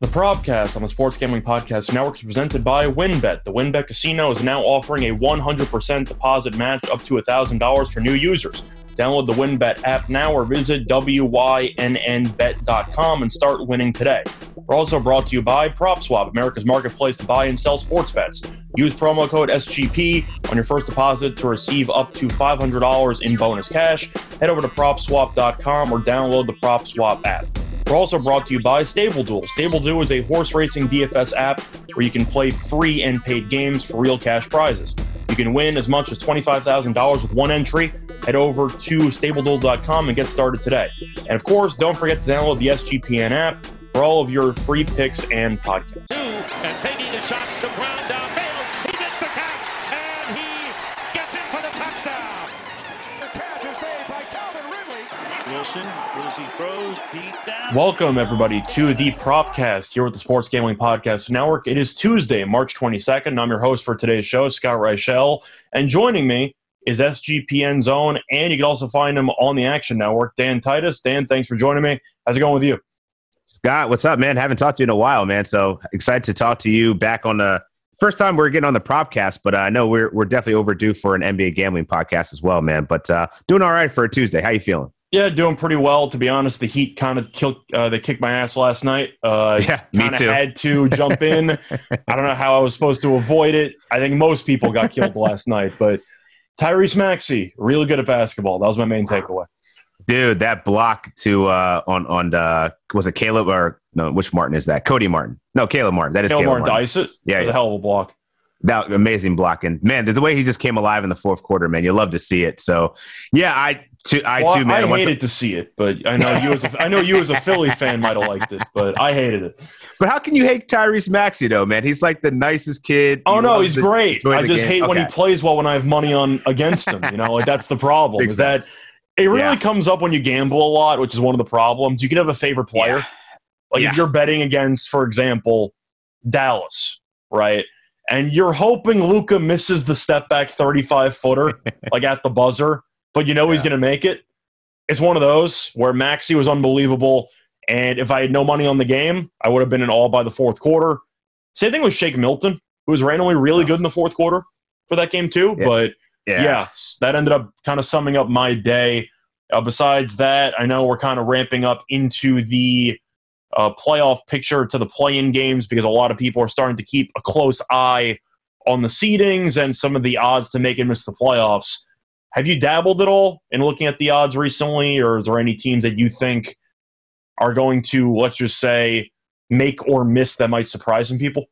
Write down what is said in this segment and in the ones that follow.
The Propcast on the Sports Gambling Podcast Network is presented by WynnBET. The WynnBET Casino is now offering a 100% deposit match up to $1,000 for new users. Download the WynnBET app now or visit WYNNBet.com and start winning today. We're also brought to you by PropSwap, America's marketplace to buy and sell sports bets. Use promo code SGP on your first deposit to receive up to $500 in bonus cash. Head over to PropSwap.com or download the PropSwap app. We're also brought to you by Stable Duel. Stable Duel is a horse racing DFS app where you can play free and paid games for real cash prizes. You can win as much as $25,000 with one entry. Head over to StableDuel.com and get started today. And of course, don't forget to download the SGPN app for all of your free picks and podcasts. And shot Welcome, everybody, to the Propcast here with the Sports Gambling Podcast Network. It is Tuesday, March 22nd. I'm your host for today's show, Scott Reichel. And joining me is SGPN Zone, and you can also find him on the Action Network, Dan Titus. Dan, thanks for joining me. How's it going with you? Scott, what's up, man? Haven't talked to you in a while, man. So excited to talk to you back on the first time we're getting on the propcast, but I know we're we're definitely overdue for an NBA gambling podcast as well, man. But uh, doing all right for a Tuesday. How you feeling? Yeah, doing pretty well. To be honest, the Heat kind of killed. Uh, they kicked my ass last night. Uh, Yeah, me too. had to jump in. I don't know how I was supposed to avoid it. I think most people got killed last night, but Tyrese Maxey really good at basketball. That was my main takeaway. Dude, that block to uh on on the was it Caleb or no, which Martin is that? Cody Martin. No, Caleb Martin. That is Caleb Caleb Martin Martin. dice it. Yeah, it was yeah. a hell of a block. That amazing block and Man, the, the way he just came alive in the fourth quarter, man, you love to see it. So yeah, I too I Well, too, man. I hated to see it, but I know you as a, I know you as a Philly fan might have liked it, but I hated it. but how can you hate Tyrese Maxey though, man? He's like the nicest kid. Oh He no, he's great. I just game. hate when he plays well when I have money on against him. You know, like that's the problem. Big is that it really Yeah. comes up when you gamble a lot, which is one of the problems. You can have a favorite player. Yeah. Like Yeah. if you're betting against, for example, Dallas, right? And you're hoping Luka misses the step back 35 footer, like at the buzzer, but you know he's going to make it. It's one of those where Maxey was unbelievable. And if I had no money on the game, I would have been in all by the fourth quarter. Same thing with Shake Milton, who was randomly really good in the fourth quarter for that game, too. Yeah. But yeah. that ended up kind of summing up my day. Uh, besides that, I know we're kind of ramping up into the uh, playoff picture to the play-in games because a lot of people are starting to keep a close eye on the seedings and some of the odds to make and miss the playoffs. Have you dabbled at all in looking at the odds recently, or is there any teams that you think are going to, let's just say, make or miss that might surprise some people?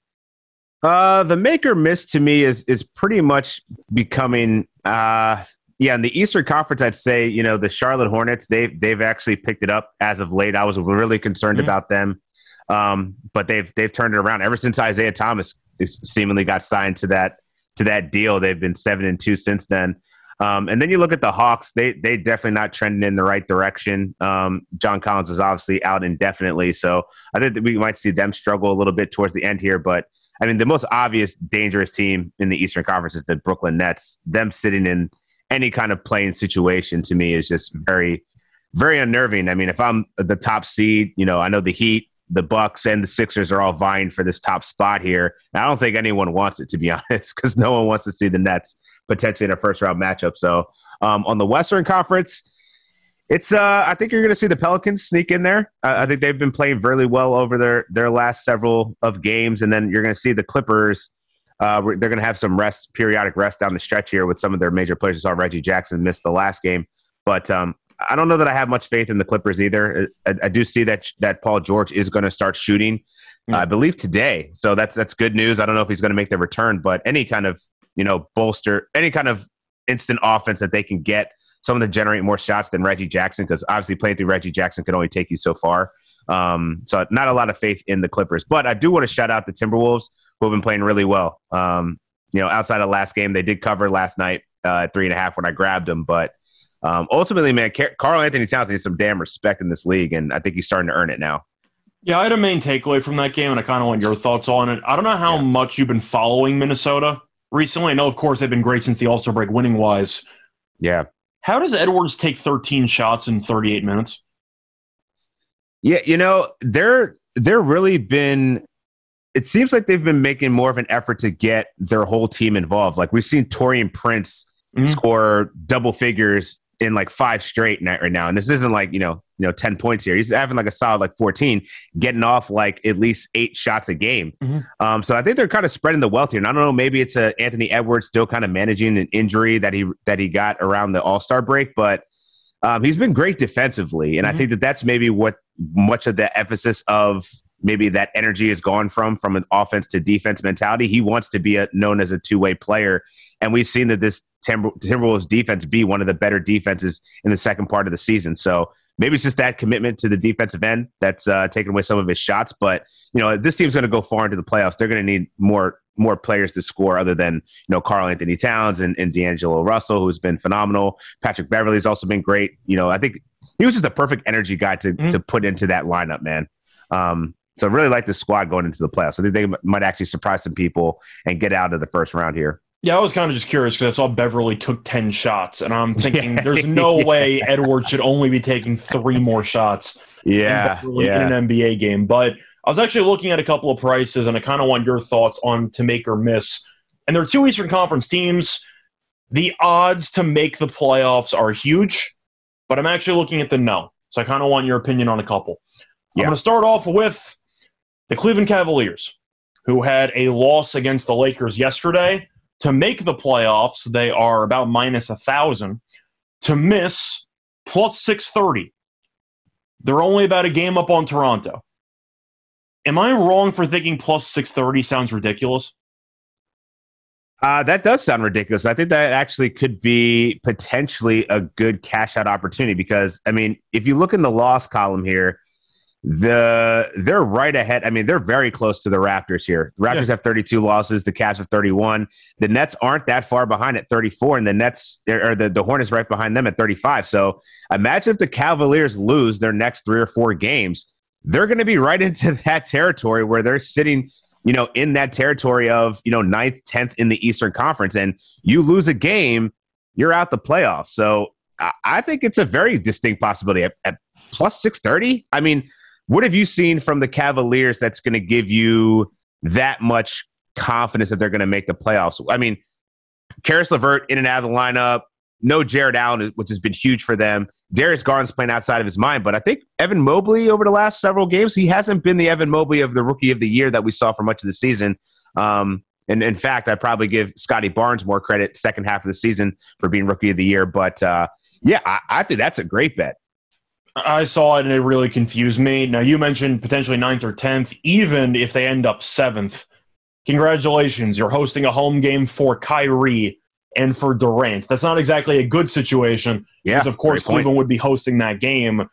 Uh, the make or miss to me is is pretty much becoming uh yeah in the Eastern Conference. I'd say you know the Charlotte Hornets they've they've actually picked it up as of late. I was really concerned Mhm. about them, um, but they've they've turned it around ever since Isaiah Thomas seemingly got signed to that to that deal. They've been seven and two since then. Um, and then you look at the Hawks; they they definitely not trending in the right direction. Um, John Collins is obviously out indefinitely, so I think that we might see them struggle a little bit towards the end here. But I mean, the most obvious dangerous team in the Eastern Conference is the Brooklyn Nets. Them sitting in any kind of play-in situation to me is just very, very unnerving. I mean, if I'm the top seed, you know, I know the Heat, the Bucks, and the Sixers are all vying for this top spot here. And I don't think anyone wants it, to be honest, because no one wants to see the Nets potentially in a first round matchup. So um, on the Western Conference, it's uh, I think you're going to see the Pelicans sneak in there. Uh, I think they've been playing really well over their their last several of games, and then you're going to see the Clippers. Uh, they're going to have some rest, periodic rest down the stretch here with some of their major players. I saw Reggie Jackson missed the last game, but um, I don't know that I have much faith in the Clippers either. I, I do see that that Paul George is going to start shooting, Hmm. I believe today. So that's that's good news. I don't know if he's going to make the return, but any kind of you know bolster, any kind of instant offense that they can get someone to generate more shots than Reggie Jackson, because obviously playing through Reggie Jackson can only take you so far. Um, so not a lot of faith in the Clippers, but I do want to shout out the Timberwolves who have been playing really well. Um, you know, outside of last game, they did cover last night uh, at three and a half when I grabbed them, but um, ultimately, man, Karl-Anthony Towns needs some damn respect in this league, and I think he's starting to earn it now. Yeah, I had a main takeaway from that game, and I kind of want your thoughts on it. I don't know how Yeah. much you've been following Minnesota recently. I know, of course, they've been great since the All Star break, winning wise. Yeah, How does Edwards take 13 shots in 38 minutes? Yeah, you know, they're they're really been it seems like they've been making more of an effort to get their whole team involved. Like we've seen Taurean Prince mm-hmm. score double figures in like five straight night right now. And this isn't like, you know, you know, 10 points here. He's having like a solid like 14, getting off like at least eight shots a game. Mm-hmm. Um, so I think they're kind of spreading the wealth here. And I don't know, maybe it's a Anthony Edwards still kind of managing an injury that he that he got around the All-Star break, but um, he's been great defensively. And mm-hmm. I think that that's maybe what much of the emphasis of maybe that energy is gone from from an offense to defense mentality. He wants to be a, known as a two way player, and we've seen that this Timber, Timberwolves defense be one of the better defenses in the second part of the season. So maybe it's just that commitment to the defensive end that's uh, taken away some of his shots. But you know, this team's going to go far into the playoffs. They're going to need more more players to score other than you know Karl-Anthony Towns and, and D'Angelo Russell, who's been phenomenal. Patrick Beverley's also been great. You know, I think he was just a perfect energy guy to mm-hmm. to put into that lineup, man. Um, so I really like the squad going into the playoffs. I think they might actually surprise some people and get out of the first round here. Yeah, I was kind of just curious because I saw Beverley took 10 shots, and I'm thinking yeah. there's no yeah. way Edwards should only be taking three more shots yeah, in, yeah. in an NBA game. But I was actually looking at a couple of prices, and I kind of want your thoughts on to make or miss. And there are two Eastern Conference teams. The odds to make the playoffs are huge, but I'm actually looking at the no. So I kind of want your opinion on a couple. I'm going to start off with the Cleveland Cavaliers, who had a loss against the Lakers yesterday. To make the playoffs, they are about minus a thousand. To miss, plus six thirty. They're only about a game up on Toronto. Am I wrong for thinking plus six thirty sounds ridiculous? Uh, that does sound ridiculous. I think that actually could be potentially a good cash out opportunity because, I mean, if you look in the loss column here, the they're right ahead. I mean, they're very close to the Raptors here. The Raptors yeah. have 32 losses. The Cavs have 31. The Nets aren't that far behind at 34, and the Nets or the, the Hornets right behind them at 35. So imagine if the Cavaliers lose their next three or four games, they're going to be right into that territory where they're sitting, you know, in that territory of you know ninth, tenth in the Eastern Conference, and you lose a game, you're out the playoffs. So I think it's a very distinct possibility at, at plus 630. I mean what have you seen from the Cavaliers that's going to give you that much confidence that they're going to make the playoffs? I mean, Caris LeVert in and out of the lineup. No Jarrett Allen, which has been huge for them. Darius Garland's playing outside of his mind, but I think Evan Mobley over the last several games, he hasn't been the Evan Mobley of the rookie of the year that we saw for much of the season. Um, and in fact, I probably give Scottie Barnes more credit second half of the season for being rookie of the year. But uh, yeah, I, I think that's a great bet. I saw it and it really confused me. Now, you mentioned potentially ninth or 10th, even if they end up seventh. Congratulations, you're hosting a home game for Kyrie and for Durant. That's not exactly a good situation yeah, because, of course, Cleveland would be hosting that game.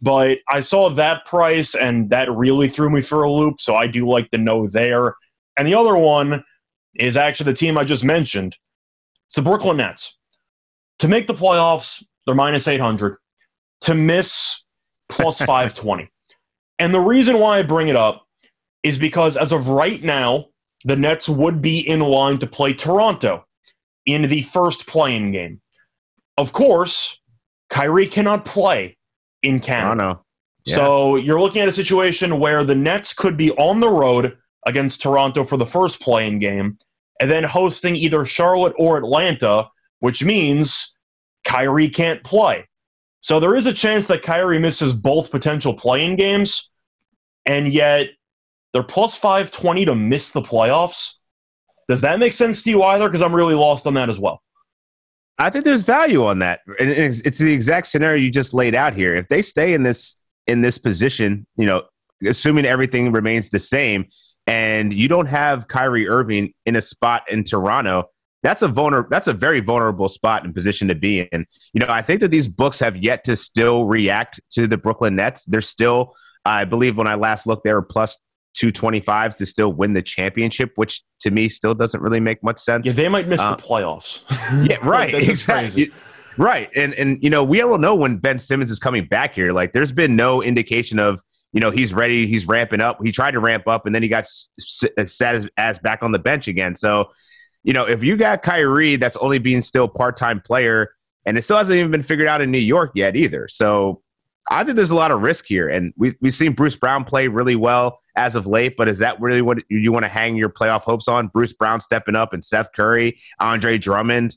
But I saw that price and that really threw me for a loop. So I do like the no there. And the other one is actually the team I just mentioned. It's the Brooklyn Nets. To make the playoffs, they're minus 800 to miss plus 520. And the reason why I bring it up is because as of right now, the Nets would be in line to play Toronto in the first play-in game. Of course, Kyrie cannot play in Canada. Oh, no. Yeah. So you're looking at a situation where the Nets could be on the road against Toronto for the first play-in game and then hosting either Charlotte or Atlanta, which means Kyrie can't play. So there is a chance that Kyrie misses both potential play-in games, and yet they're plus 520 to miss the playoffs. Does that make sense to you either? Because I'm really lost on that as well. I think there's value on that. And it's the exact scenario you just laid out here. If they stay in this in this position, you know, assuming everything remains the same, and you don't have Kyrie Irving in a spot in Toronto, that's a vulnerable that's a very vulnerable spot and position to be in. You know, I think that these books have yet to still react to the Brooklyn Nets. They're still, I believe when I last looked, they were plus 225 to still win the championship, which to me still doesn't really make much sense. Yeah, they might miss uh, the playoffs. yeah, right. exactly. Right. And and you know, we all know when Ben Simmons is coming back here. Like there's been no indication of you know he's ready he's ramping up he tried to ramp up and then he got sat his ass back on the bench again so you know, if you got Kyrie that's only being still part time player, and it still hasn't even been figured out in New York yet either. So I think there's a lot of risk here, and we we've seen Bruce Brown play really well as of late. But is that really what you want to hang your playoff hopes on? Bruce Brown stepping up and Seth Curry, Andre Drummond.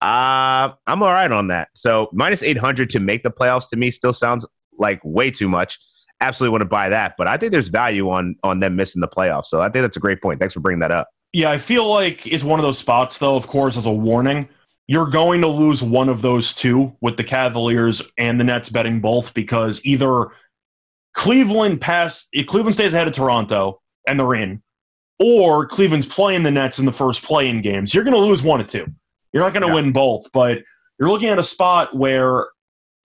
Uh, I'm all right on that. So minus 800 to make the playoffs to me still sounds like way too much. Absolutely want to buy that, but I think there's value on on them missing the playoffs. So I think that's a great point. Thanks for bringing that up. Yeah, I feel like it's one of those spots, though. Of course, as a warning, you're going to lose one of those two with the Cavaliers and the Nets betting both because either Cleveland pass Cleveland stays ahead of Toronto and they're in, or Cleveland's playing the Nets in the first play-in games. You're going to lose one of two. You're not going to yeah. win both, but you're looking at a spot where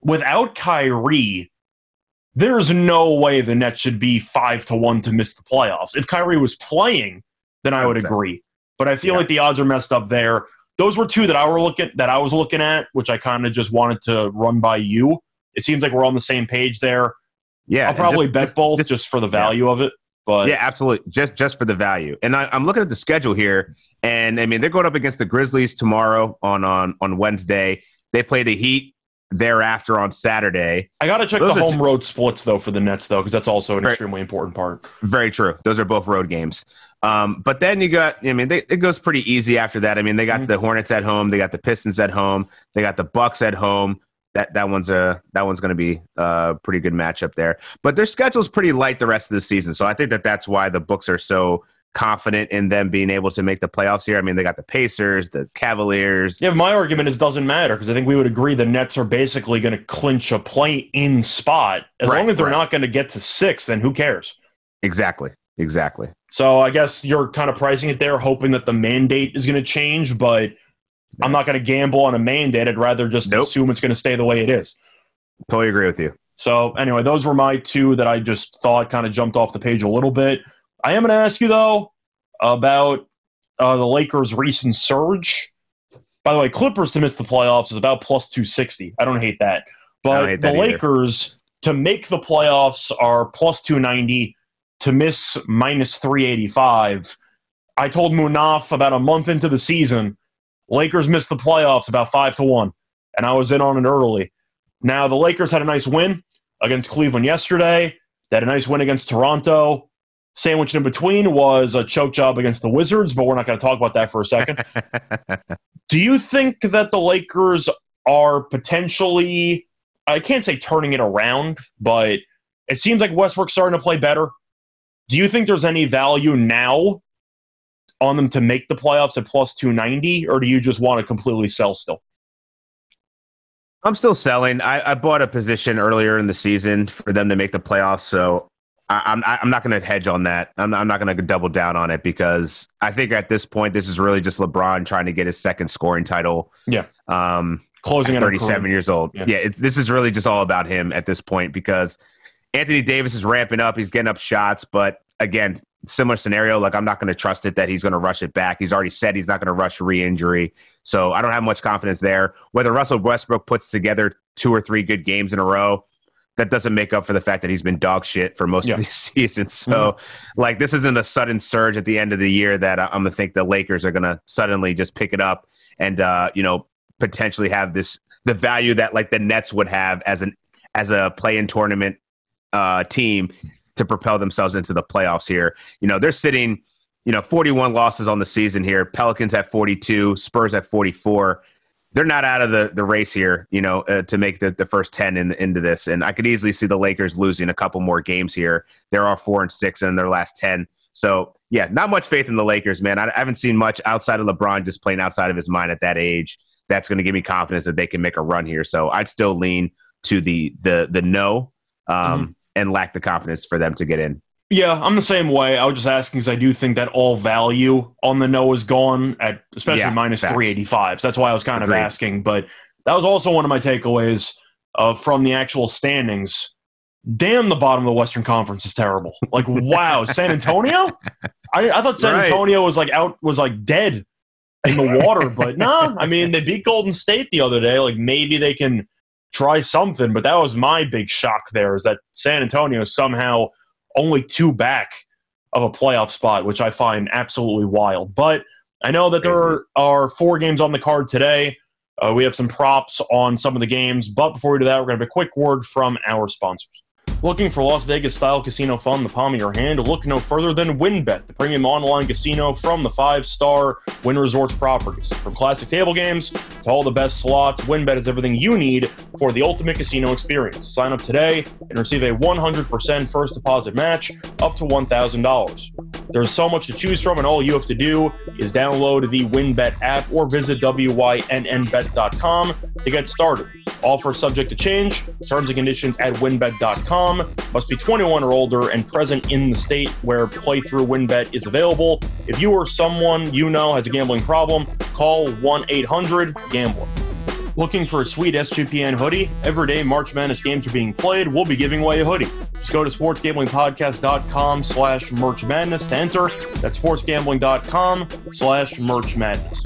without Kyrie, there's no way the Nets should be five to one to miss the playoffs. If Kyrie was playing, then I would agree. But I feel yeah. like the odds are messed up there. Those were two that I were looking that I was looking at, which I kind of just wanted to run by you. It seems like we're on the same page there. Yeah, I'll probably just, bet both just, just, for the value yeah. of it. But yeah, absolutely, just just for the value. And I, I'm looking at the schedule here, and I mean they're going up against the Grizzlies tomorrow on on on Wednesday. They play the Heat thereafter on Saturday. I got to check Those the home t- road splits though for the Nets though because that's also an very, extremely important part. Very true. Those are both road games. Um, but then you got, I mean, they, it goes pretty easy after that. I mean, they got mm-hmm. the Hornets at home, they got the Pistons at home, they got the Bucks at home that that one's a that one's going to be a pretty good matchup there. But their schedule's pretty light the rest of the season, so I think that that's why the books are so confident in them being able to make the playoffs here. I mean, they got the Pacers, the Cavaliers. Yeah, my argument is doesn't matter because I think we would agree the Nets are basically going to clinch a play-in spot as right, long as they're right. not going to get to six. Then who cares? Exactly. Exactly. So I guess you're kind of pricing it there, hoping that the mandate is going to change, but I'm not going to gamble on a mandate. I'd rather just nope. assume it's going to stay the way it is. Totally agree with you. So anyway, those were my two that I just thought kind of jumped off the page a little bit. I am going to ask you though about uh, the Lakers' recent surge. By the way, Clippers to miss the playoffs is about plus 260. I don't hate that. But hate that the either. Lakers to make the playoffs are plus 290, to miss minus 385. I told Munaf about a month into the season Lakers missed the playoffs about five to one, and I was in on it early. Now the Lakers had a nice win against Cleveland yesterday. They had a nice win against Toronto. Sandwiched in between was a choke job against the Wizards, but we're not going to talk about that for a second. Do you think that the Lakers are potentially, I can't say turning it around, but it seems like Westbrook's starting to play better. Do you think there's any value now on them to make the playoffs at plus 290, or do you just want to completely sell still? I'm still selling. I, I bought a position earlier in the season for them to make the playoffs, so I, am I'm, I'm not going to hedge on that. I'm, I'm not going to double down on it because I think at this point this is really just LeBron trying to get his second scoring title. Yeah. Um, closing at 37 years old. Yeah, yeah this is really just all about him at this point because Anthony Davis is ramping up. He's getting up shots, but again, similar scenario. Like I'm not going to trust it that he's going to rush it back. He's already said he's not going to rush re-injury, so I don't have much confidence there. Whether Russell Westbrook puts together two or three good games in a row, that doesn't make up for the fact that he's been dog shit for most yeah. of the season. So, mm-hmm. like, this isn't a sudden surge at the end of the year that I'm going to think the Lakers are going to suddenly just pick it up and uh, you know potentially have this the value that like the Nets would have as an as a play-in tournament uh, team to propel themselves into the playoffs here. You know, they're sitting, you know, 41 losses on the season here. Pelicans at 42, Spurs at 44. They're not out of the, the race here, you know, uh, to make the, the first 10 in, into this. And I could easily see the Lakers losing a couple more games here. There are four and six in their last 10. So, yeah, not much faith in the Lakers, man. I, I haven't seen much outside of LeBron just playing outside of his mind at that age. That's going to give me confidence that they can make a run here. So I'd still lean to the the the no. Um, mm-hmm and lack the confidence for them to get in. Yeah, I'm the same way. I was just asking because I do think that all value on the no is gone at especially yeah, minus 385. So that's why I was kind Agreed. of asking. But that was also one of my takeaways uh, from the actual standings. Damn, the bottom of the Western Conference is terrible. Like, wow, San Antonio. I, I thought San right. Antonio was like out was like dead in the water, but no. Nah, I mean, they beat Golden State the other day. Like maybe they can try something. But that was my big shock there is that San Antonio somehow only two back of a playoff spot, which I find absolutely wild. But I know that there are, are four games on the card today. Uh, we have some props on some of the games, but before we do that, we're going to have a quick word from our sponsors. Looking for Las Vegas style casino fun in the palm of your hand? Look no further than WynnBET, the premium online casino from the five star Wynn Resorts properties. From classic table games to all the best slots, WynnBET is everything you need for the ultimate casino experience. Sign up today and receive a 100% first deposit match up to $1,000. There's so much to choose from, and all you have to do is download the WynnBET app or visit WYNNBet.com to get started. Offer subject to change. Terms and conditions at wynnbet.com. Must be 21 or older and present in the state where playthrough WynnBET is available. If you or someone you know has a gambling problem, call 1 800 GAMBLER. Looking for a sweet SGPN hoodie? Every day March Madness games are being played, we'll be giving away a hoodie. Just go to sportsgamblingpodcast.com slash merch madness to enter. That's sportsgambling.com slash merch madness.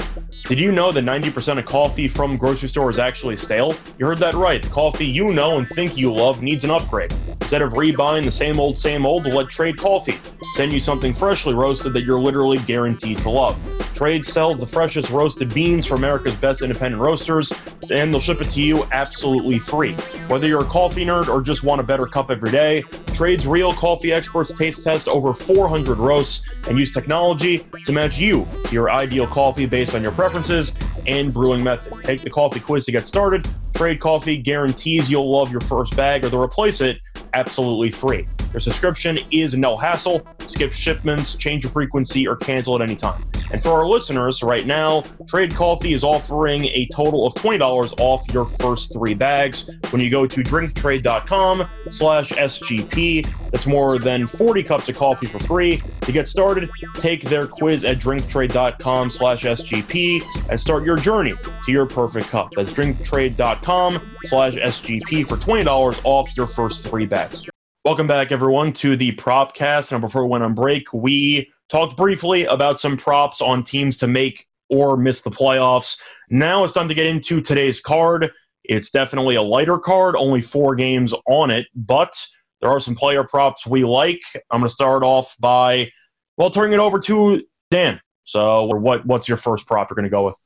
Did you know that 90% of coffee from grocery store is actually stale? You heard that right. The coffee you know and think you love needs an upgrade. Instead of rebuying the same old, same old, let Trade Coffee send you something freshly roasted that you're literally guaranteed to love. Trade sells the freshest roasted beans from America's best independent roasters, and they'll ship it to you absolutely free. Whether you're a coffee nerd or just want a better cup every day, Trade's real coffee experts taste test over 400 roasts and use technology to match you your ideal coffee based on your preferences and brewing method. Take the coffee quiz to get started. Trade Coffee guarantees you'll love your first bag or they'll replace it absolutely free. Your subscription is no hassle. Skip shipments, change your frequency, or cancel at any time. And for our listeners, right now, Trade Coffee is offering a total of $20 off your first three bags when you go to drinktrade.com slash SGP. That's more than 40 cups of coffee for free. To get started, take their quiz at drinktrade.com slash SGP and start your journey to your perfect cup. That's drinktrade.com slash SGP for $20 off your first three bags. Welcome back, everyone, to the Propcast. And before we went on break, we talked briefly about some props on teams to make or miss the playoffs. Now it's time to get into today's card. It's definitely a lighter card, only four games on it, but there are some player props we like. I'm going to start off by, well, turning it over to Dan. So, what what's your first prop you're going to go with?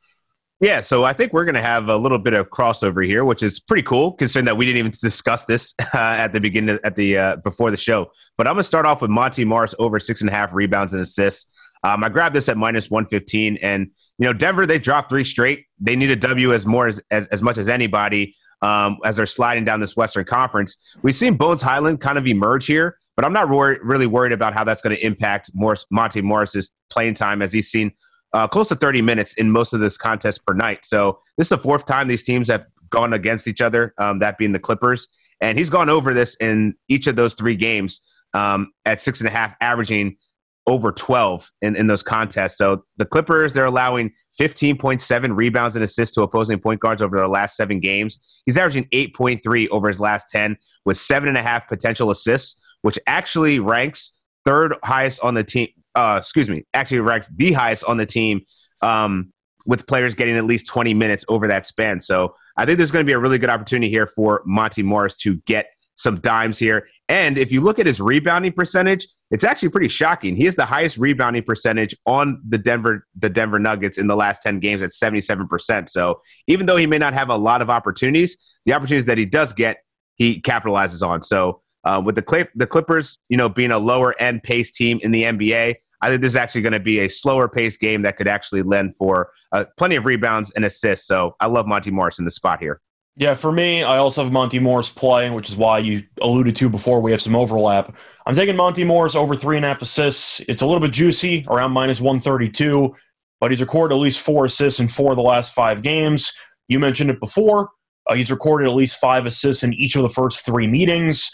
Yeah, so I think we're going to have a little bit of crossover here, which is pretty cool, considering that we didn't even discuss this uh, at the beginning, at the uh, before the show. But I'm going to start off with Monte Morris over six and a half rebounds and assists. Um, I grabbed this at minus 115, and you know Denver they dropped three straight. They need a W as more as as, as much as anybody um, as they're sliding down this Western Conference. We've seen Bones Hyland kind of emerge here, but I'm not wor- really worried about how that's going to impact Morris, Monte Morris's playing time as he's seen uh, close to 30 minutes in most of this contest per night. So this is the fourth time these teams have gone against each other, um, that being the Clippers. And he's gone over this in each of those three games um, at six and a half, averaging over 12 in, in those contests. So the Clippers, they're allowing 15.7 rebounds and assists to opposing point guards over their last seven games. He's averaging 8.3 over his last 10 with seven and a half potential assists, which actually ranks third highest on the team uh, excuse me, actually ranks the highest on the team um, with players getting at least 20 minutes over that span. So I think there's going to be a really good opportunity here for Monte Morris to get some dimes here. And if you look at his rebounding percentage, it's actually pretty shocking. He has the highest rebounding percentage on the Denver the Denver Nuggets in the last 10 games at 77%. So even though he may not have a lot of opportunities, the opportunities that he does get, he capitalizes on. So uh, with the Clip, the Clippers, you know, being a lower end pace team in the NBA, I think this is actually going to be a slower pace game that could actually lend for uh, plenty of rebounds and assists. So I love Monte Morris in the spot here. Yeah, for me, I also have Monte Morris playing, which is why you alluded to before we have some overlap. I'm taking Monte Morris over three and a half assists. It's a little bit juicy, around minus 132, but he's recorded at least four assists in four of the last five games. You mentioned it before. Uh, he's recorded at least five assists in each of the first three meetings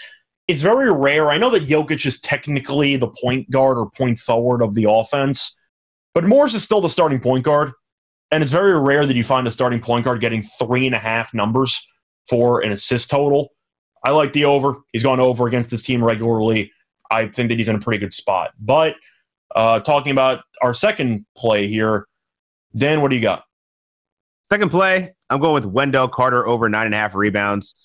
it's very rare. I know that Jokic is technically the point guard or point forward of the offense, but Morris is still the starting point guard. And it's very rare that you find a starting point guard getting three and a half numbers for an assist total. I like the over. He's gone over against this team regularly. I think that he's in a pretty good spot. But uh, talking about our second play here, Dan, what do you got? Second play, I'm going with Wendell Carter over nine and a half rebounds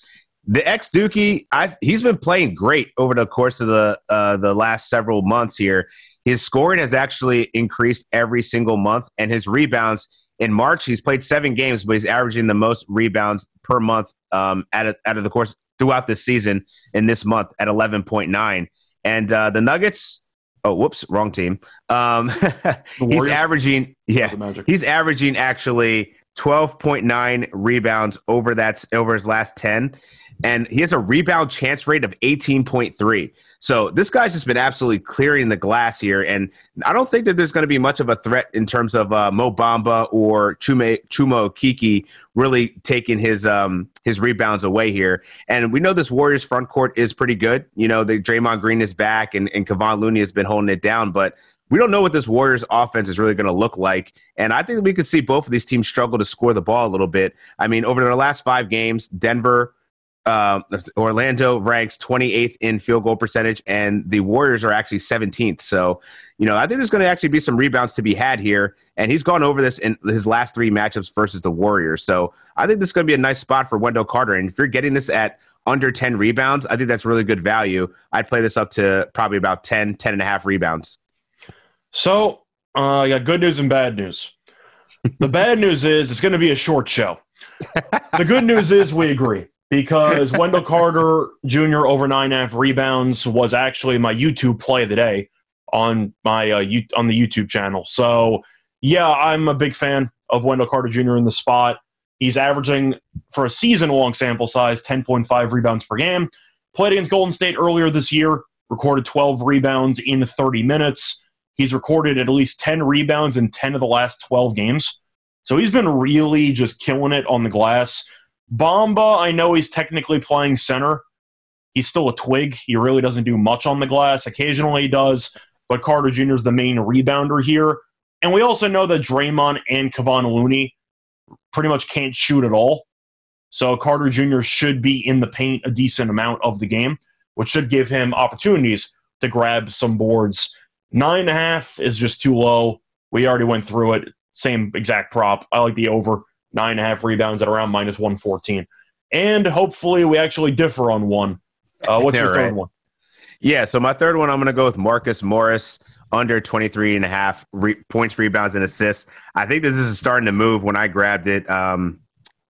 the ex Dookie, he's been playing great over the course of the uh, the last several months here. His scoring has actually increased every single month, and his rebounds In March, he's played seven games, but he's averaging the most rebounds per month um, out, of, out of the course throughout the season in this month at 11.9. And uh, the Nuggets, oh, whoops, wrong team. Um, he's averaging, yeah, he's averaging actually 12.9 rebounds over that over his last 10 and he has a rebound chance rate of 18.3 so this guy's just been absolutely clearing the glass here and i don't think that there's going to be much of a threat in terms of uh, mo bamba or Chuma Okeke really taking his um, his rebounds away here and we know this warriors front court is pretty good you know the Draymond Green is back and, and Kevon Looney has been holding it down but we don't know what this Warriors offense is really going to look like. And I think we could see both of these teams struggle to score the ball a little bit. I mean, over their last five games, Denver, uh, Orlando ranks 28th in field goal percentage, and the Warriors are actually 17th. So, you know, I think there's going to actually be some rebounds to be had here. And he's gone over this in his last three matchups versus the Warriors. So I think this is going to be a nice spot for Wendell Carter. And if you're getting this at under 10 rebounds, I think that's really good value. I'd play this up to probably about 10, 10 and a half rebounds. So uh, I got good news and bad news. The bad news is it's going to be a short show. the good news is we agree because Wendell Carter Jr. over nine and a half rebounds was actually my YouTube play of the day on my uh, U- on the YouTube channel. So yeah, I'm a big fan of Wendell Carter Jr. in the spot. He's averaging for a season long sample size 10.5 rebounds per game. Played against Golden State earlier this year, recorded 12 rebounds in 30 minutes. He's recorded at least 10 rebounds in 10 of the last 12 games. So he's been really just killing it on the glass. Bamba, I know he's technically playing center. He's still a twig. He really doesn't do much on the glass. Occasionally he does, but Carter Jr. is the main rebounder here. And we also know that Draymond and Kevon Looney pretty much can't shoot at all. So Carter Jr. should be in the paint a decent amount of the game, which should give him opportunities to grab some boards Nine and a half is just too low. We already went through it. Same exact prop. I like the over. Nine and a half rebounds at around minus 114. And hopefully we actually differ on one. Uh, what's your right. third one? Yeah, so my third one, I'm going to go with Marcus Morris under 23 and a half re- points, rebounds, and assists. I think this is starting to move. When I grabbed it, um,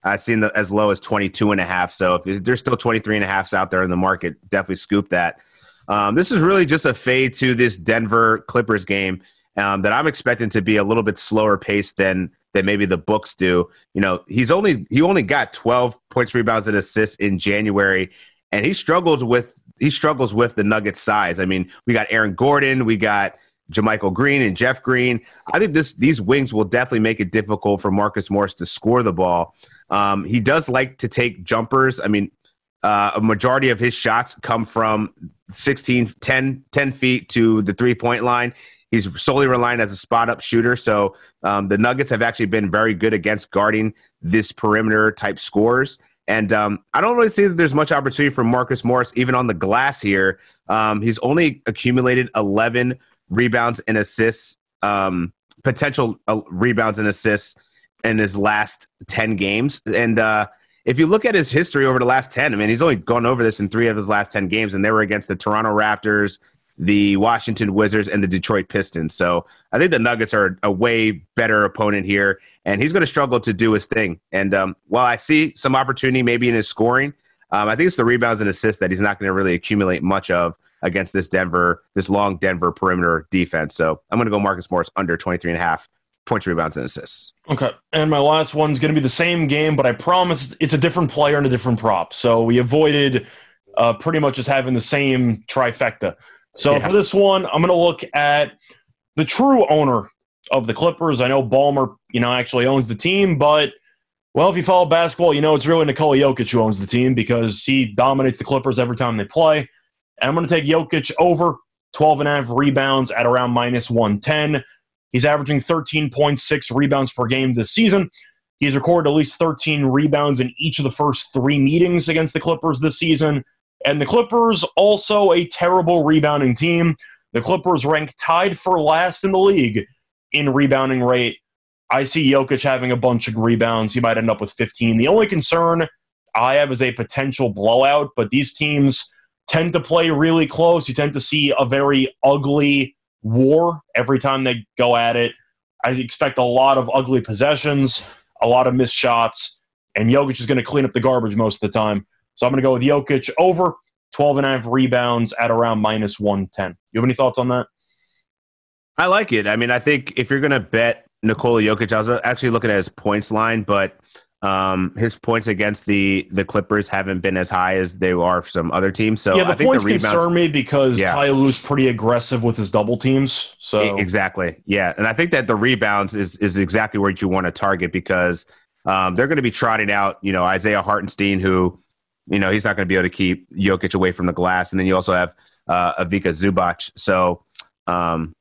I've seen the, as low as 22 and a half. So if there's still 23 and a halfs out there in the market, definitely scoop that. Um, this is really just a fade to this Denver Clippers game um, that I'm expecting to be a little bit slower paced than than maybe the books do. You know, he's only he only got 12 points, rebounds, and assists in January, and he struggles with he struggles with the Nuggets size. I mean, we got Aaron Gordon, we got JaMychal Green and Jeff Green. I think this these wings will definitely make it difficult for Marcus Morris to score the ball. Um, he does like to take jumpers. I mean, uh, a majority of his shots come from 16, 10, 10 feet to the three point line. He's solely relying as a spot up shooter. So um, the Nuggets have actually been very good against guarding this perimeter type scores. And um, I don't really see that there's much opportunity for Marcus Morris, even on the glass here. Um, he's only accumulated 11 rebounds and assists, um, potential uh, rebounds and assists in his last 10 games. And uh, if you look at his history over the last 10, I mean, he's only gone over this in three of his last 10 games, and they were against the Toronto Raptors, the Washington Wizards, and the Detroit Pistons. So I think the Nuggets are a way better opponent here, and he's going to struggle to do his thing. And um, while I see some opportunity maybe in his scoring, um, I think it's the rebounds and assists that he's not going to really accumulate much of against this Denver, this long Denver perimeter defense. So I'm going to go Marcus Morris under 23 and a half points, rebounds, and assists. Okay. And my last one's going to be the same game, but I promise it's a different player and a different prop. So we avoided uh, pretty much just having the same trifecta. So yeah. for this one, I'm going to look at the true owner of the Clippers. I know Ballmer, you know, actually owns the team, but well, if you follow basketball, you know it's really Nikola Jokic who owns the team because he dominates the Clippers every time they play. And I'm going to take Jokic over 12 and a half rebounds at around minus 110. He's averaging 13.6 rebounds per game this season. He's recorded at least 13 rebounds in each of the first three meetings against the Clippers this season. And the Clippers, also a terrible rebounding team. The Clippers rank tied for last in the league in rebounding rate. I see Jokic having a bunch of rebounds. He might end up with 15. The only concern I have is a potential blowout, but these teams tend to play really close. You tend to see a very ugly war every time they go at it. I expect a lot of ugly possessions, a lot of missed shots, and Jokic is going to clean up the garbage most of the time. So I'm going to go with Jokic over 12 and a half rebounds at around minus 110. You have any thoughts on that? I like it. I mean, I think if you're going to bet Nikola Jokic, I was actually looking at his points line, but um, his points against the the Clippers haven't been as high as they are for some other teams. So yeah, the I think points the rebounds, concern me because Yeah. Ty Lue's pretty aggressive with his double teams. So Exactly. Yeah, and I think that the rebounds is is exactly where you want to target because um, they're going to be trotting out, you know, Isaiah Hartenstein, who, you know, he's not going to be able to keep Jokic away from the glass, and then you also have uh, Ivica Zubac. So, um,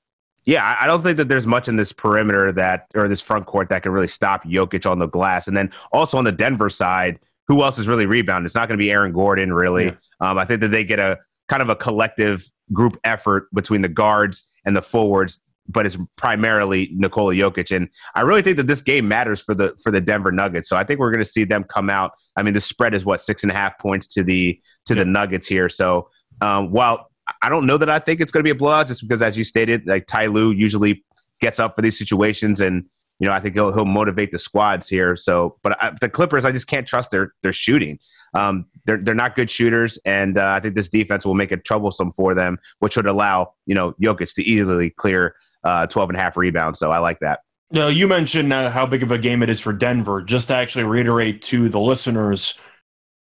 yeah, I, don't think that there's much in this perimeter that or this front court that can really stop Jokic on the glass, and then also on the Denver side. Who else is really rebounding? It's not going to be Aaron Gordon, really. Yeah. Um, I think that they get a kind of a collective group effort between the guards and the forwards but it's primarily Nikola Jokic. And I really think that this game matters for the for the Denver Nuggets. So I think we're going to see them come out. I mean, the spread is what six and a half points to the to the Nuggets here. So um, while I don't know that I think it's going to be a blowout, just because as you stated, like Ty Lue usually gets up for these situations, and you know I think he'll he'll motivate the squads here. So, but I, the Clippers, I just can't trust their their shooting. Um, they're they're not good shooters, and uh, I think this defense will make it troublesome for them, which would allow you know Jokic to easily clear uh, 12 and a half rebounds. So I like that. Now, you mentioned uh, how big of a game it is for Denver. Just to actually reiterate to the listeners,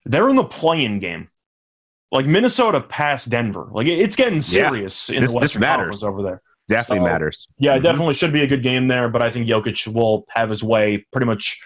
they're in the play-in game. Like Minnesota passed Denver. Like it's getting serious in This- the this Western matters. Conference over there. Definitely So- matters. Yeah, it Mhm. definitely should be a good game there, but I think Jokic will have his way pretty much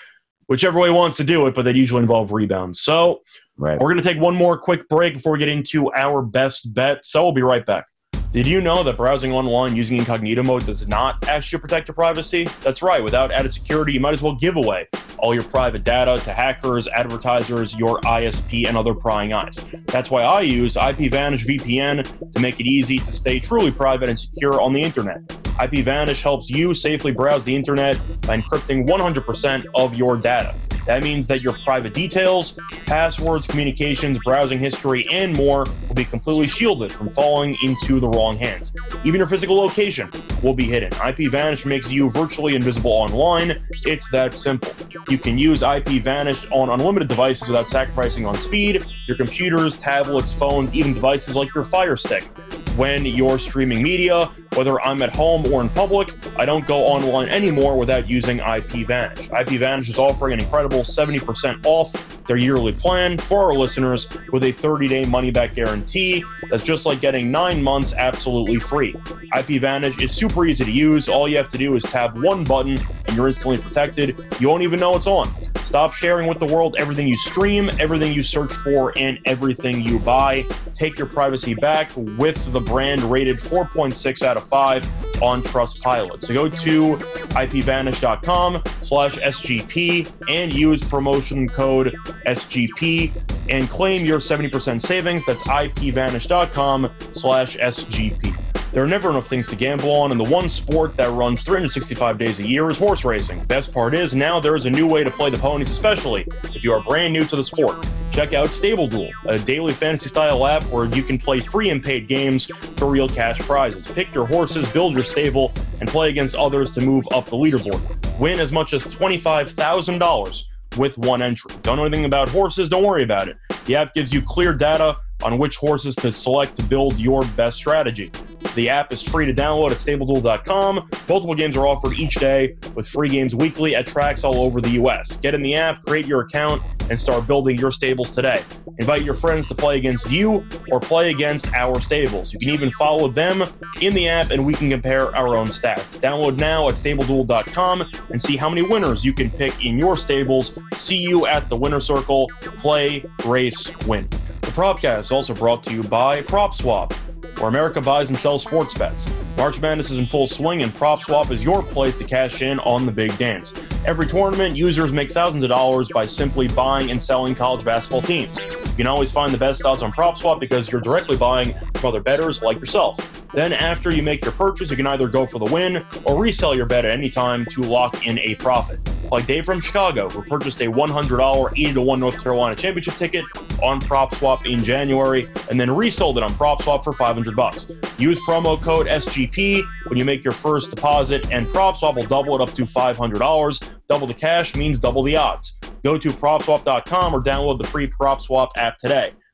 whichever way he wants to do it, but they usually involve rebounds. So Right. we're going to take one more quick break before we get into our best bet. So we'll be right back. Did you know that browsing online using incognito mode does not actually protect your privacy? That's right. Without added security, you might as well give away all your private data to hackers, advertisers, your ISP, and other prying eyes. That's why I use IPVanish VPN to make it easy to stay truly private and secure on the internet. IPVanish helps you safely browse the internet by encrypting 100% of your data. That means that your private details, passwords, communications, browsing history, and more will be completely shielded from falling into the wrong hands. Even your physical location will be hidden. IP IPVanish makes you virtually invisible online. It's that simple. You can use IP IPVanish on unlimited devices without sacrificing on speed, your computers, tablets, phones, even devices like your Fire Stick. When you're streaming media, whether I'm at home or in public, I don't go online anymore without using IPVanish. IPVanish is offering an incredible 70% off their yearly plan for our listeners with a 30-day money-back guarantee. That's just like getting nine months absolutely free. IPVanish is super easy to use. All you have to do is tap one button and you're instantly protected. You won't even know it's on. Stop sharing with the world everything you stream, everything you search for, and everything you buy. Take your privacy back with the brand rated 4.6 out of 5 on Trustpilot. So go to ipvanish.com slash SGP and use promotion code SGP and claim your 70% savings. That's ipvanish.com slash SGP. There are never enough things to gamble on, and the one sport that runs 365 days a year is horse racing. Best part is now there is a new way to play the ponies, especially if you are brand new to the sport. Check out Stable Duel, a daily fantasy style app where you can play free and paid games for real cash prizes. Pick your horses, build your stable, and play against others to move up the leaderboard. Win as much as $25,000 with one entry. Don't know anything about horses? Don't worry about it. The app gives you clear data on which horses to select to build your best strategy. The app is free to download at StableDuel.com. Multiple games are offered each day with free games weekly at tracks all over the U.S. Get in the app, create your account, and start building your stables today. Invite your friends to play against you or play against our stables. You can even follow them in the app and we can compare our own stats. Download now at StableDuel.com and see how many winners you can pick in your stables. See you at the winner circle. Play, race, win. Propcast is also brought to you by PropSwap, where America buys and sells sports bets. March Madness is in full swing, and PropSwap is your place to cash in on the big dance. Every tournament, users make thousands of dollars by simply buying and selling college basketball teams. You can always find the best odds on PropSwap because you're directly buying from other bettors like yourself. Then, after you make your purchase, you can either go for the win or resell your bet at any time to lock in a profit. Like Dave from Chicago, who purchased a $100 80 to 1 North Carolina championship ticket on PropSwap in January and then resold it on PropSwap for 500 bucks. Use promo code SGP when you make your first deposit, and PropSwap will double it up to $500. Double the cash means double the odds. Go to PropSwap.com or download the free PropSwap app today.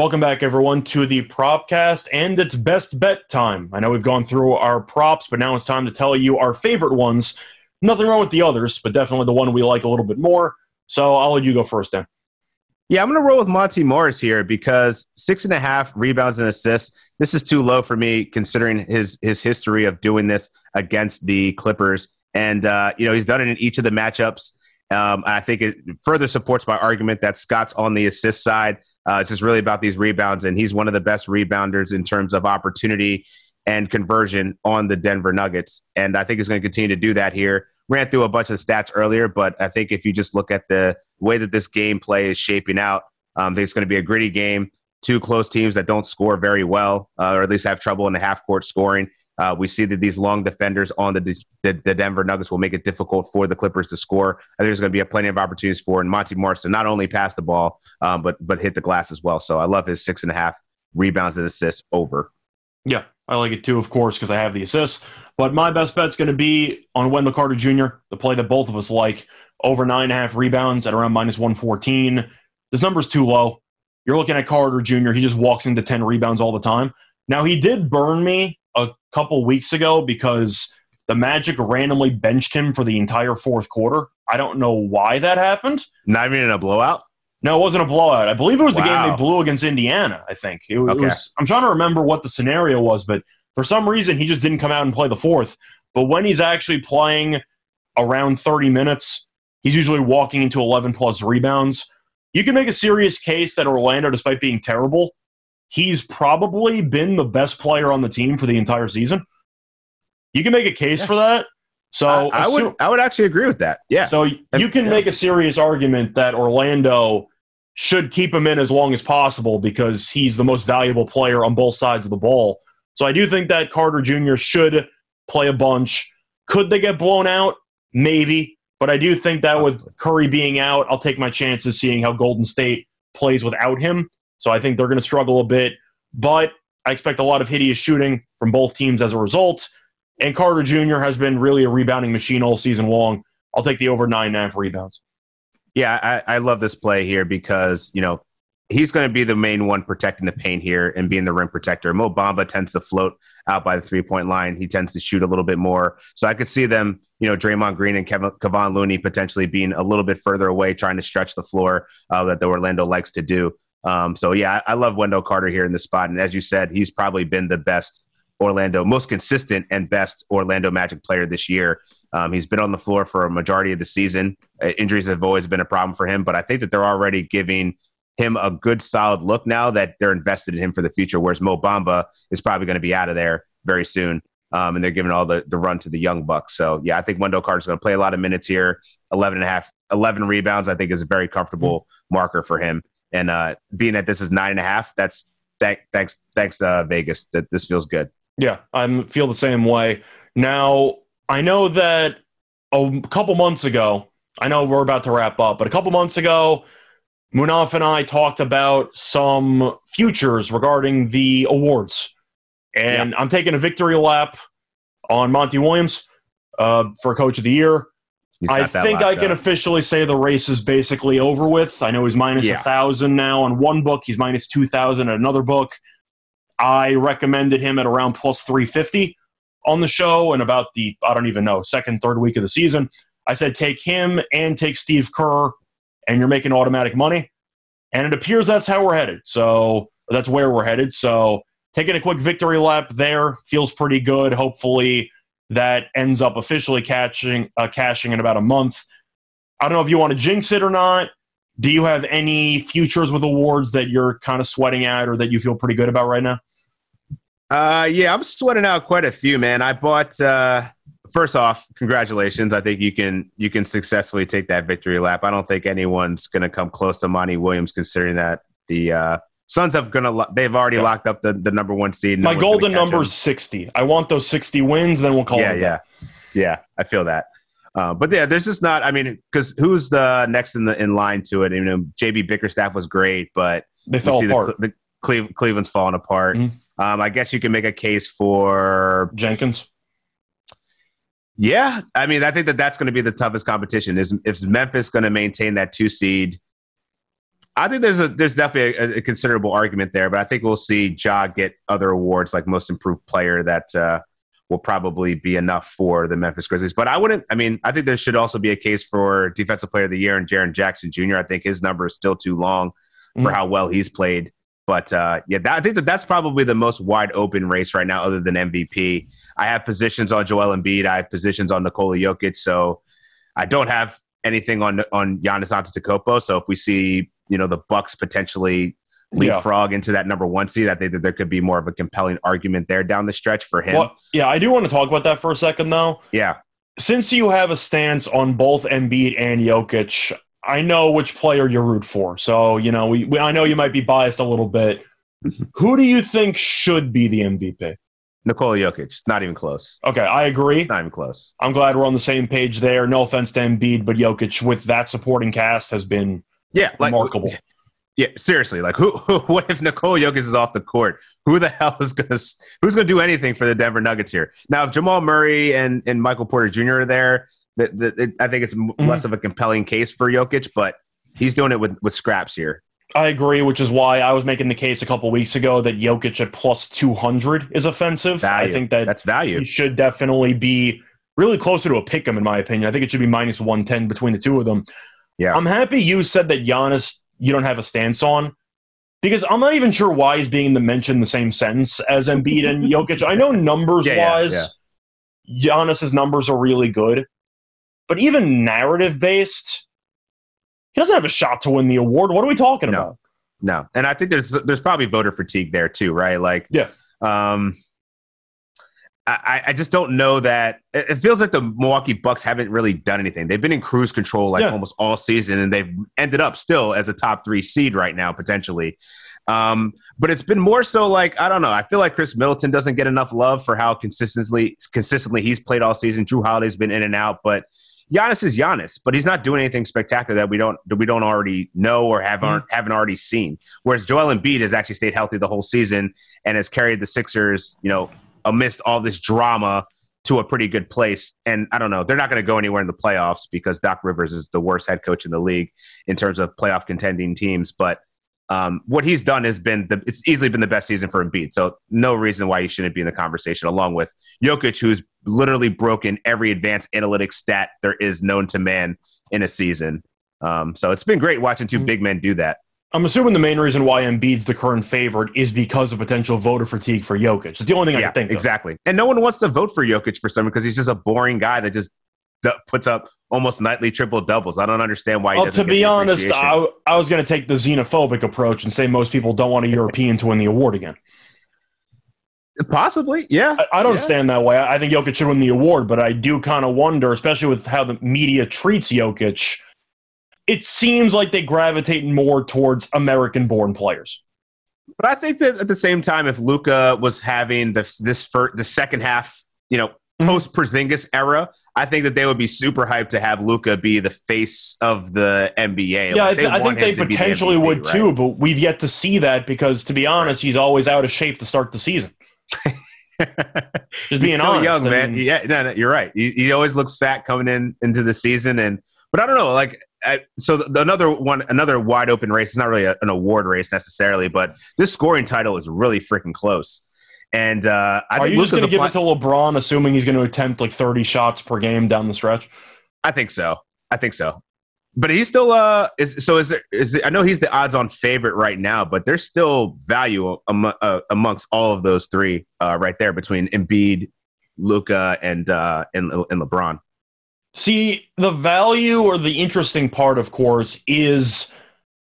Welcome back, everyone, to the Propcast and its best bet time. I know we've gone through our props, but now it's time to tell you our favorite ones. Nothing wrong with the others, but definitely the one we like a little bit more. So I'll let you go first, Dan. Yeah, I'm going to roll with Monte Morris here because six and a half rebounds and assists. This is too low for me considering his his history of doing this against the Clippers. And uh, you know he's done it in each of the matchups. Um, I think it further supports my argument that Scott's on the assist side. Uh, it's just really about these rebounds, and he's one of the best rebounders in terms of opportunity and conversion on the Denver Nuggets. And I think he's going to continue to do that here. Ran through a bunch of stats earlier, but I think if you just look at the way that this gameplay is shaping out, um, I think it's going to be a gritty game. Two close teams that don't score very well, uh, or at least have trouble in the half court scoring. Uh, we see that these long defenders on the, the, the Denver Nuggets will make it difficult for the Clippers to score. I think there's going to be a plenty of opportunities for and Monte Morris to not only pass the ball, um, but but hit the glass as well. So I love his six and a half rebounds and assists over. Yeah, I like it too, of course, because I have the assists. But my best bet's going to be on Wendell Carter Jr., the play that both of us like, over nine and a half rebounds at around minus 114. This number's too low. You're looking at Carter Jr., he just walks into 10 rebounds all the time. Now, he did burn me couple weeks ago because the Magic randomly benched him for the entire fourth quarter. I don't know why that happened. Not even in a blowout. No, it wasn't a blowout. I believe it was the game they blew against Indiana. I think it, was- it was. I'm trying to remember what the scenario was, but for some reason he just didn't come out and play the fourth. But when he's actually playing around 30 minutes, he's usually walking into 11 plus rebounds. You can make a serious case that Orlando, despite being terrible, he's probably been the best player on the team for the entire season. You can make a case Yeah. for that. So I, I would I would actually agree with that. Yeah. so you can yeah. make a serious argument that Orlando should keep him in as long as possible because he's the most valuable player on both sides of the ball. So I do think that Carter Jr. should play a bunch. Could they get blown out? Maybe. But I do think that with Curry being out, I'll take my chances seeing how Golden State plays without him. So I think they're going to struggle a bit. But I expect a lot of hideous shooting from both teams as a result. And Carter Jr. has been really a rebounding machine all season long. I'll take the over nine and a half rebounds. Yeah, I, I love this play here because, you know, he's going to be the main one protecting the paint here and being the rim protector. Mo Bamba tends to float out by the three point line. He tends to shoot a little bit more. So I could see them, you know, Draymond Green and Kevin, Kevon Looney potentially being a little bit further away, trying to stretch the floor uh, that the Orlando likes to do. Um, so yeah, I, I love Wendell Carter here in this spot. And as you said, he's probably been the best Orlando, most consistent and best Orlando Magic player this year. Um, he's been on the floor for a majority of the season. Uh, injuries have always been a problem for him, but I think that they're already giving him a good, solid look now that they're invested in him for the future. Whereas Mo Bamba is probably going to be out of there very soon, um, and they're giving all the, the run to the young bucks. So yeah, I think Wendell Carter's going to play a lot of minutes here. 11 and a half, 11 rebounds, I think is a very comfortable marker for him. And uh, being that this is nine and a half, that's thank, thanks, thanks uh, Vegas. That this feels good. Yeah, I feel the same way. Now, I know that a couple months ago, I know we're about to wrap up, but a couple months ago, Munaf and I talked about some futures regarding the awards. And I'm taking a victory lap on Monty Williams uh, for Coach of the Year. I think I can up. officially say the race is basically over with. I know he's minus a Yeah. thousand now on one book. He's minus two thousand at another book. I recommended him at around plus three fifty on the show, and about the I don't even know second third week of the season. I said take him and take Steve Kerr, and you're making automatic money. And it appears that's how we're headed. So that's where we're headed. So taking a quick victory lap there feels pretty good. Hopefully that ends up officially catching uh, cashing in about a month. I don't know if you want to jinx it or not. Do you have any futures with awards that you're kind of sweating at or that you feel pretty good about right now? Uh, yeah, I'm sweating out quite a few, man. I bought. Uh, first off, congratulations. I think you can you can successfully take that victory lap. I don't think anyone's going to come close to Monty Williams, considering that the uh, Suns have gonna they've already yeah. locked up the, the number one seed. My golden number is sixty. I want those sixty wins. Then we'll call yeah, it. Yeah, yeah, yeah. I feel that. Uh, but yeah, there's just not. I mean, because who's the next in the in line to it? You know, JB Bickerstaff was great, but they fell apart. The, the Cleve, Cleveland's falling apart. Mm-hmm. Um, I guess you can make a case for Jenkins. Yeah, I mean, I think that that's going to be the toughest competition. Is if Memphis going to maintain that two seed? I think there's a there's definitely a, a, considerable argument there, but I think we'll see Ja get other awards like most improved player that uh, will probably be enough for the Memphis Grizzlies. But I wouldn't. I mean, I think there should also be a case for defensive player of the year and Jaren Jackson Jr. I think his number is still too long for mm-hmm. how well he's played. But uh, yeah, that, I think that that's probably the most wide open race right now, other than MVP. I have positions on Joel Embiid. I have positions on Nikola Jokic. So I don't have anything on on Giannis Antetokounmpo. So if we see you know the Bucks potentially leapfrog yeah. into that number one seed, I think that there could be more of a compelling argument there down the stretch for him. Well, yeah, I do want to talk about that for a second, though. Yeah. Since you have a stance on both Embiid and Jokic, I know which player you root for. So, you know, we, we I know you might be biased a little bit. Who do you think should be the MVP? Nikola Jokic. It's not even close. Okay, I agree. Not even close. I'm glad we're on the same page there. No offense to Embiid, but Jokic with that supporting cast has been yeah, like, remarkable. Yeah, seriously. Like, who, who? What if Nikola Jokic is off the court? Who the hell is gonna? Who's gonna do anything for the Denver Nuggets here? Now, if Jamal Murray and, and Michael Porter Jr. are there, that, that I think it's mm-hmm. less of a compelling case for Jokic, but he's doing it with with scraps here. I agree, which is why I was making the case a couple weeks ago that Jokic at plus two hundred is offensive. Value. I think that that's value. He should definitely be really closer to a pick 'em in my opinion. I think it should be minus one ten between the two of them. Yeah, I'm happy you said that Giannis you don't have a stance on because I'm not even sure why he's being mentioned in the same sentence as Embiid and Jokic. I know numbers yeah, wise, yeah, yeah. Giannis's numbers are really good, but even narrative based, he doesn't have a shot to win the award. What are we talking no. about? No, and I think there's there's probably voter fatigue there too, right? Like, yeah. Um, I, I just don't know that it feels like the Milwaukee Bucks haven't really done anything. They've been in cruise control like yeah. almost all season, and they've ended up still as a top three seed right now potentially. Um, but it's been more so like I don't know. I feel like Khris Middleton doesn't get enough love for how consistently consistently he's played all season. Jrue Holiday's been in and out, but Giannis is Giannis, but he's not doing anything spectacular that we don't that we don't already know or haven't mm-hmm. haven't already seen. Whereas Joel Embiid has actually stayed healthy the whole season and has carried the Sixers, you know, amidst all this drama to a pretty good place. And I don't know, they're not going to go anywhere in the playoffs because Doc Rivers is the worst head coach in the league in terms of playoff contending teams. But um, what he's done has been the, it's easily been the best season for Embiid. So no reason why he shouldn't be in the conversation, along with Jokic, who's literally broken every advanced analytics stat there is known to man in a season. Um, so it's been great watching two mm-hmm. big men do that. I'm assuming the main reason why Embiid's the current favorite is because of potential voter fatigue for Jokic. It's the only thing yeah, I can think exactly. Of. And no one wants to vote for Jokic for some because he's just a boring guy that just puts up almost nightly triple doubles. I don't understand why. well, to be honest, I, I was going to take the xenophobic approach and say most people don't want a European to win the award again. Possibly, yeah. I, I don't yeah. stand that way. I think Jokic should win the award, but I do kind of wonder, especially with how the media treats Jokic it seems like they gravitate more towards American born players. But I think that at the same time, if Luka was having this this for the second half, you know, mm-hmm. post Porzingis era, I think that they would be super hyped to have Luka be the face of the NBA. Yeah, like I, th- I, think they potentially the MVP, would right? too, but we've yet to see that because, to be honest, right. he's always out of shape to start the season. Just being honest, young man. Mean, yeah, no, no, you're right. He, he always looks fat coming in into the season, and but I don't know, like I, so the, another one, another wide open race. It's not really a, an award race necessarily, but this scoring title is really freaking close. And uh, I are you just going to give it to LeBron, assuming he's going to attempt like thirty shots per game down the stretch? I think so. I think so. But he's still uh is so is there is there, I know he's the odds on favorite right now, but there's still value am, uh, amongst all of those three uh, right there between Embiid, Luka, and uh, and and LeBron. See, the value or the interesting part, of course, is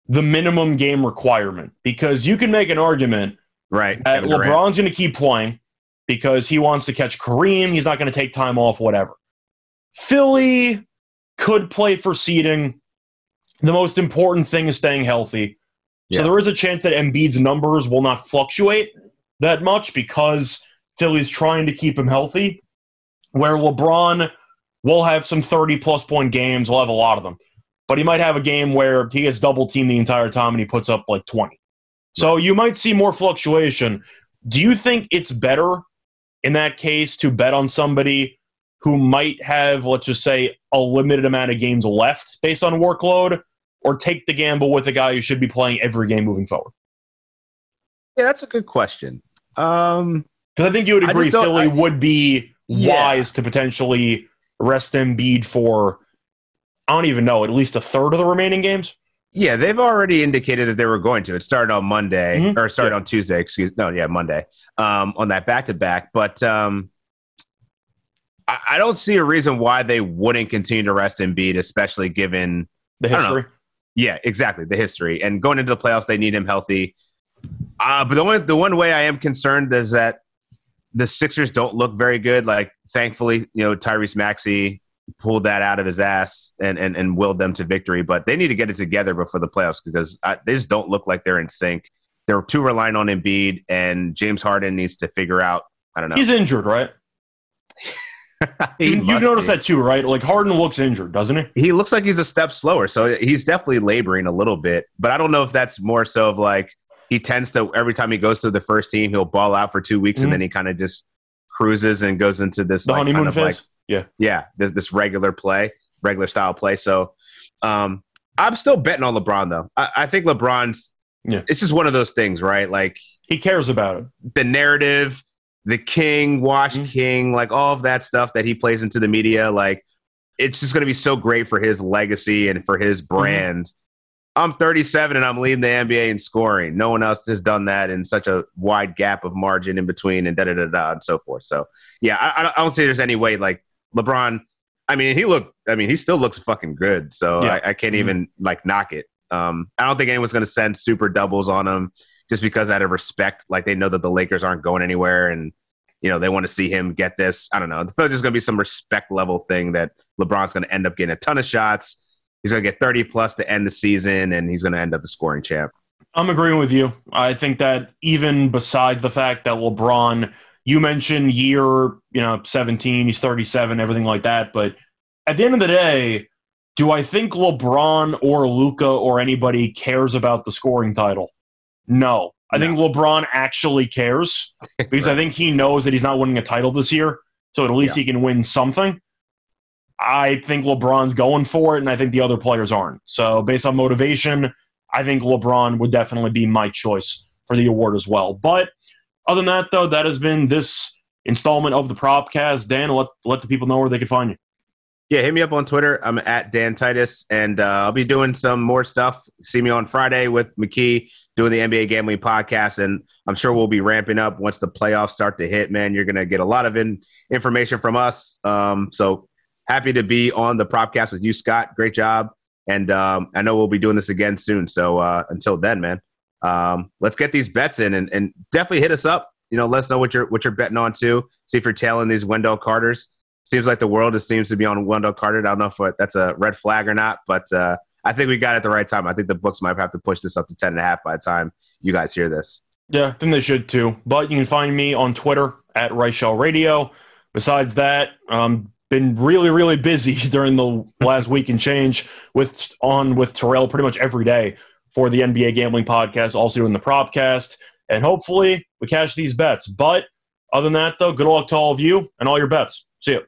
the minimum game requirement because you can make an argument Right. Kevin LeBron's going to keep playing because he wants to catch Kareem. He's not going to take time off, whatever. Philly could play for seeding. The most important thing is staying healthy. So there is a chance that Embiid's numbers will not fluctuate that much because Philly's trying to keep him healthy. Where LeBron will have some 30 plus point games, we'll have a lot of them. But he might have a game where he gets double teamed the entire time and he puts up like 20. So you might see more fluctuation. Do you think it's better in that case to bet on somebody who might have, let's just say, a limited amount of games left based on workload, or take the gamble with a guy who should be playing every game moving forward? Yeah, that's a good question. Um, Because I think you would agree Philly I- would be Yeah. wise to potentially rest Embiid for, I don't even know, at least a third of the remaining games. yeah, they've already indicated that they were going to. It started on Monday Mhm. or started Yeah. on Tuesday. Excuse no, yeah, Monday. Um, on that back to back, but um, I, I don't see a reason why they wouldn't continue to rest Embiid, especially given The I don't know. history. Yeah, exactly. The history and going into the playoffs, they need him healthy. Uh, but the one the one way I am concerned is that the Sixers don't look very good. Like, thankfully, you know, Tyrese Maxey pulled that out of his ass and and and willed them to victory. But they need to get it together before the playoffs because I, they just don't look like they're in sync. They're too reliant on Embiid, and James Harden needs to figure out. I don't know. He's injured, right? You you must noticed be. that too, right? Like Harden looks injured, doesn't he? he looks like he's a step slower. So he's definitely laboring a little bit. But I don't know if that's more so of like he tends to every time he goes to the first team, he'll ball out for two weeks Mhm. and then he kind of just cruises and goes into this The like, honeymoon kind of phase. like yeah. yeah, this, this regular play, regular style play. So um I'm still betting on LeBron though. I, I think LeBron's Yeah. it's just one of those things, right? Like He cares about it. the narrative, the king, wash Mhm. king, like all of that stuff that he plays into the media, like it's just going to be so great for his legacy and for his Mm-hmm. brand. I'm 37 and I'm leading the NBA in scoring. No one else has done that in such a wide gap of margin in between and da da da da and so forth. So yeah, I, I don't- see there's any way like LeBron. I mean, he looked. I mean, he still looks fucking good. So Yeah. I, I can't Mhm. even like knock it. Um, I don't think anyone's going to send super doubles on him just because out of respect, like they know that the Lakers aren't going anywhere and you know they want to see him get this. I don't know. I feel like there's going to be some respect level thing that LeBron's going to end up getting a ton of shots. He's going to get 30 plus to end the season, and he's going to end up the scoring champ. I'm agreeing with you. I think that even besides the fact that LeBron, you mentioned year, you know, 17, he's 37, everything like that. But at the end of the day, do I think LeBron or Luka or anybody cares about the scoring title? No. I think LeBron actually cares because I think he knows that he's not winning a title this year. So at least he can win something. I think LeBron's going for it, and I think the other players aren't. So based on motivation, I think LeBron would definitely be my choice for the award as well. But other than that, though, that has been this installment of the Propcast. Dan, let let the people know where they can find you. Yeah, hit me up on Twitter. I'm at Dan Titus, and uh, I'll be doing some more stuff. See me on Friday with McKee doing the NBA gambling podcast, and I'm sure we'll be ramping up once the playoffs start to hit. Man, you're gonna get a lot of in- information from us. Um, so happy to be on the Propcast with you, Scott. Great job, and um, I know we'll be doing this again soon. So uh, until then, man, um, let's get these bets in, and, and definitely hit us up. You know, let us know what you're what you're betting on too. See if you're tailing these Wendell Carters seems like the world just seems to be on Wendell Carter. I don't know if that's a red flag or not, but uh, I think we got it at the right time. I think the books might have to push this up to 10 and a half by the time you guys hear this. Yeah, I think they should too. But you can find me on Twitter at Reichel Radio. Besides that, um, been really, really busy during the last week and change with on with Terrell pretty much every day for the NBA gambling podcast, also doing the propcast, and hopefully we cash these bets. But other than that, though, good luck to all of you and all your bets. See you.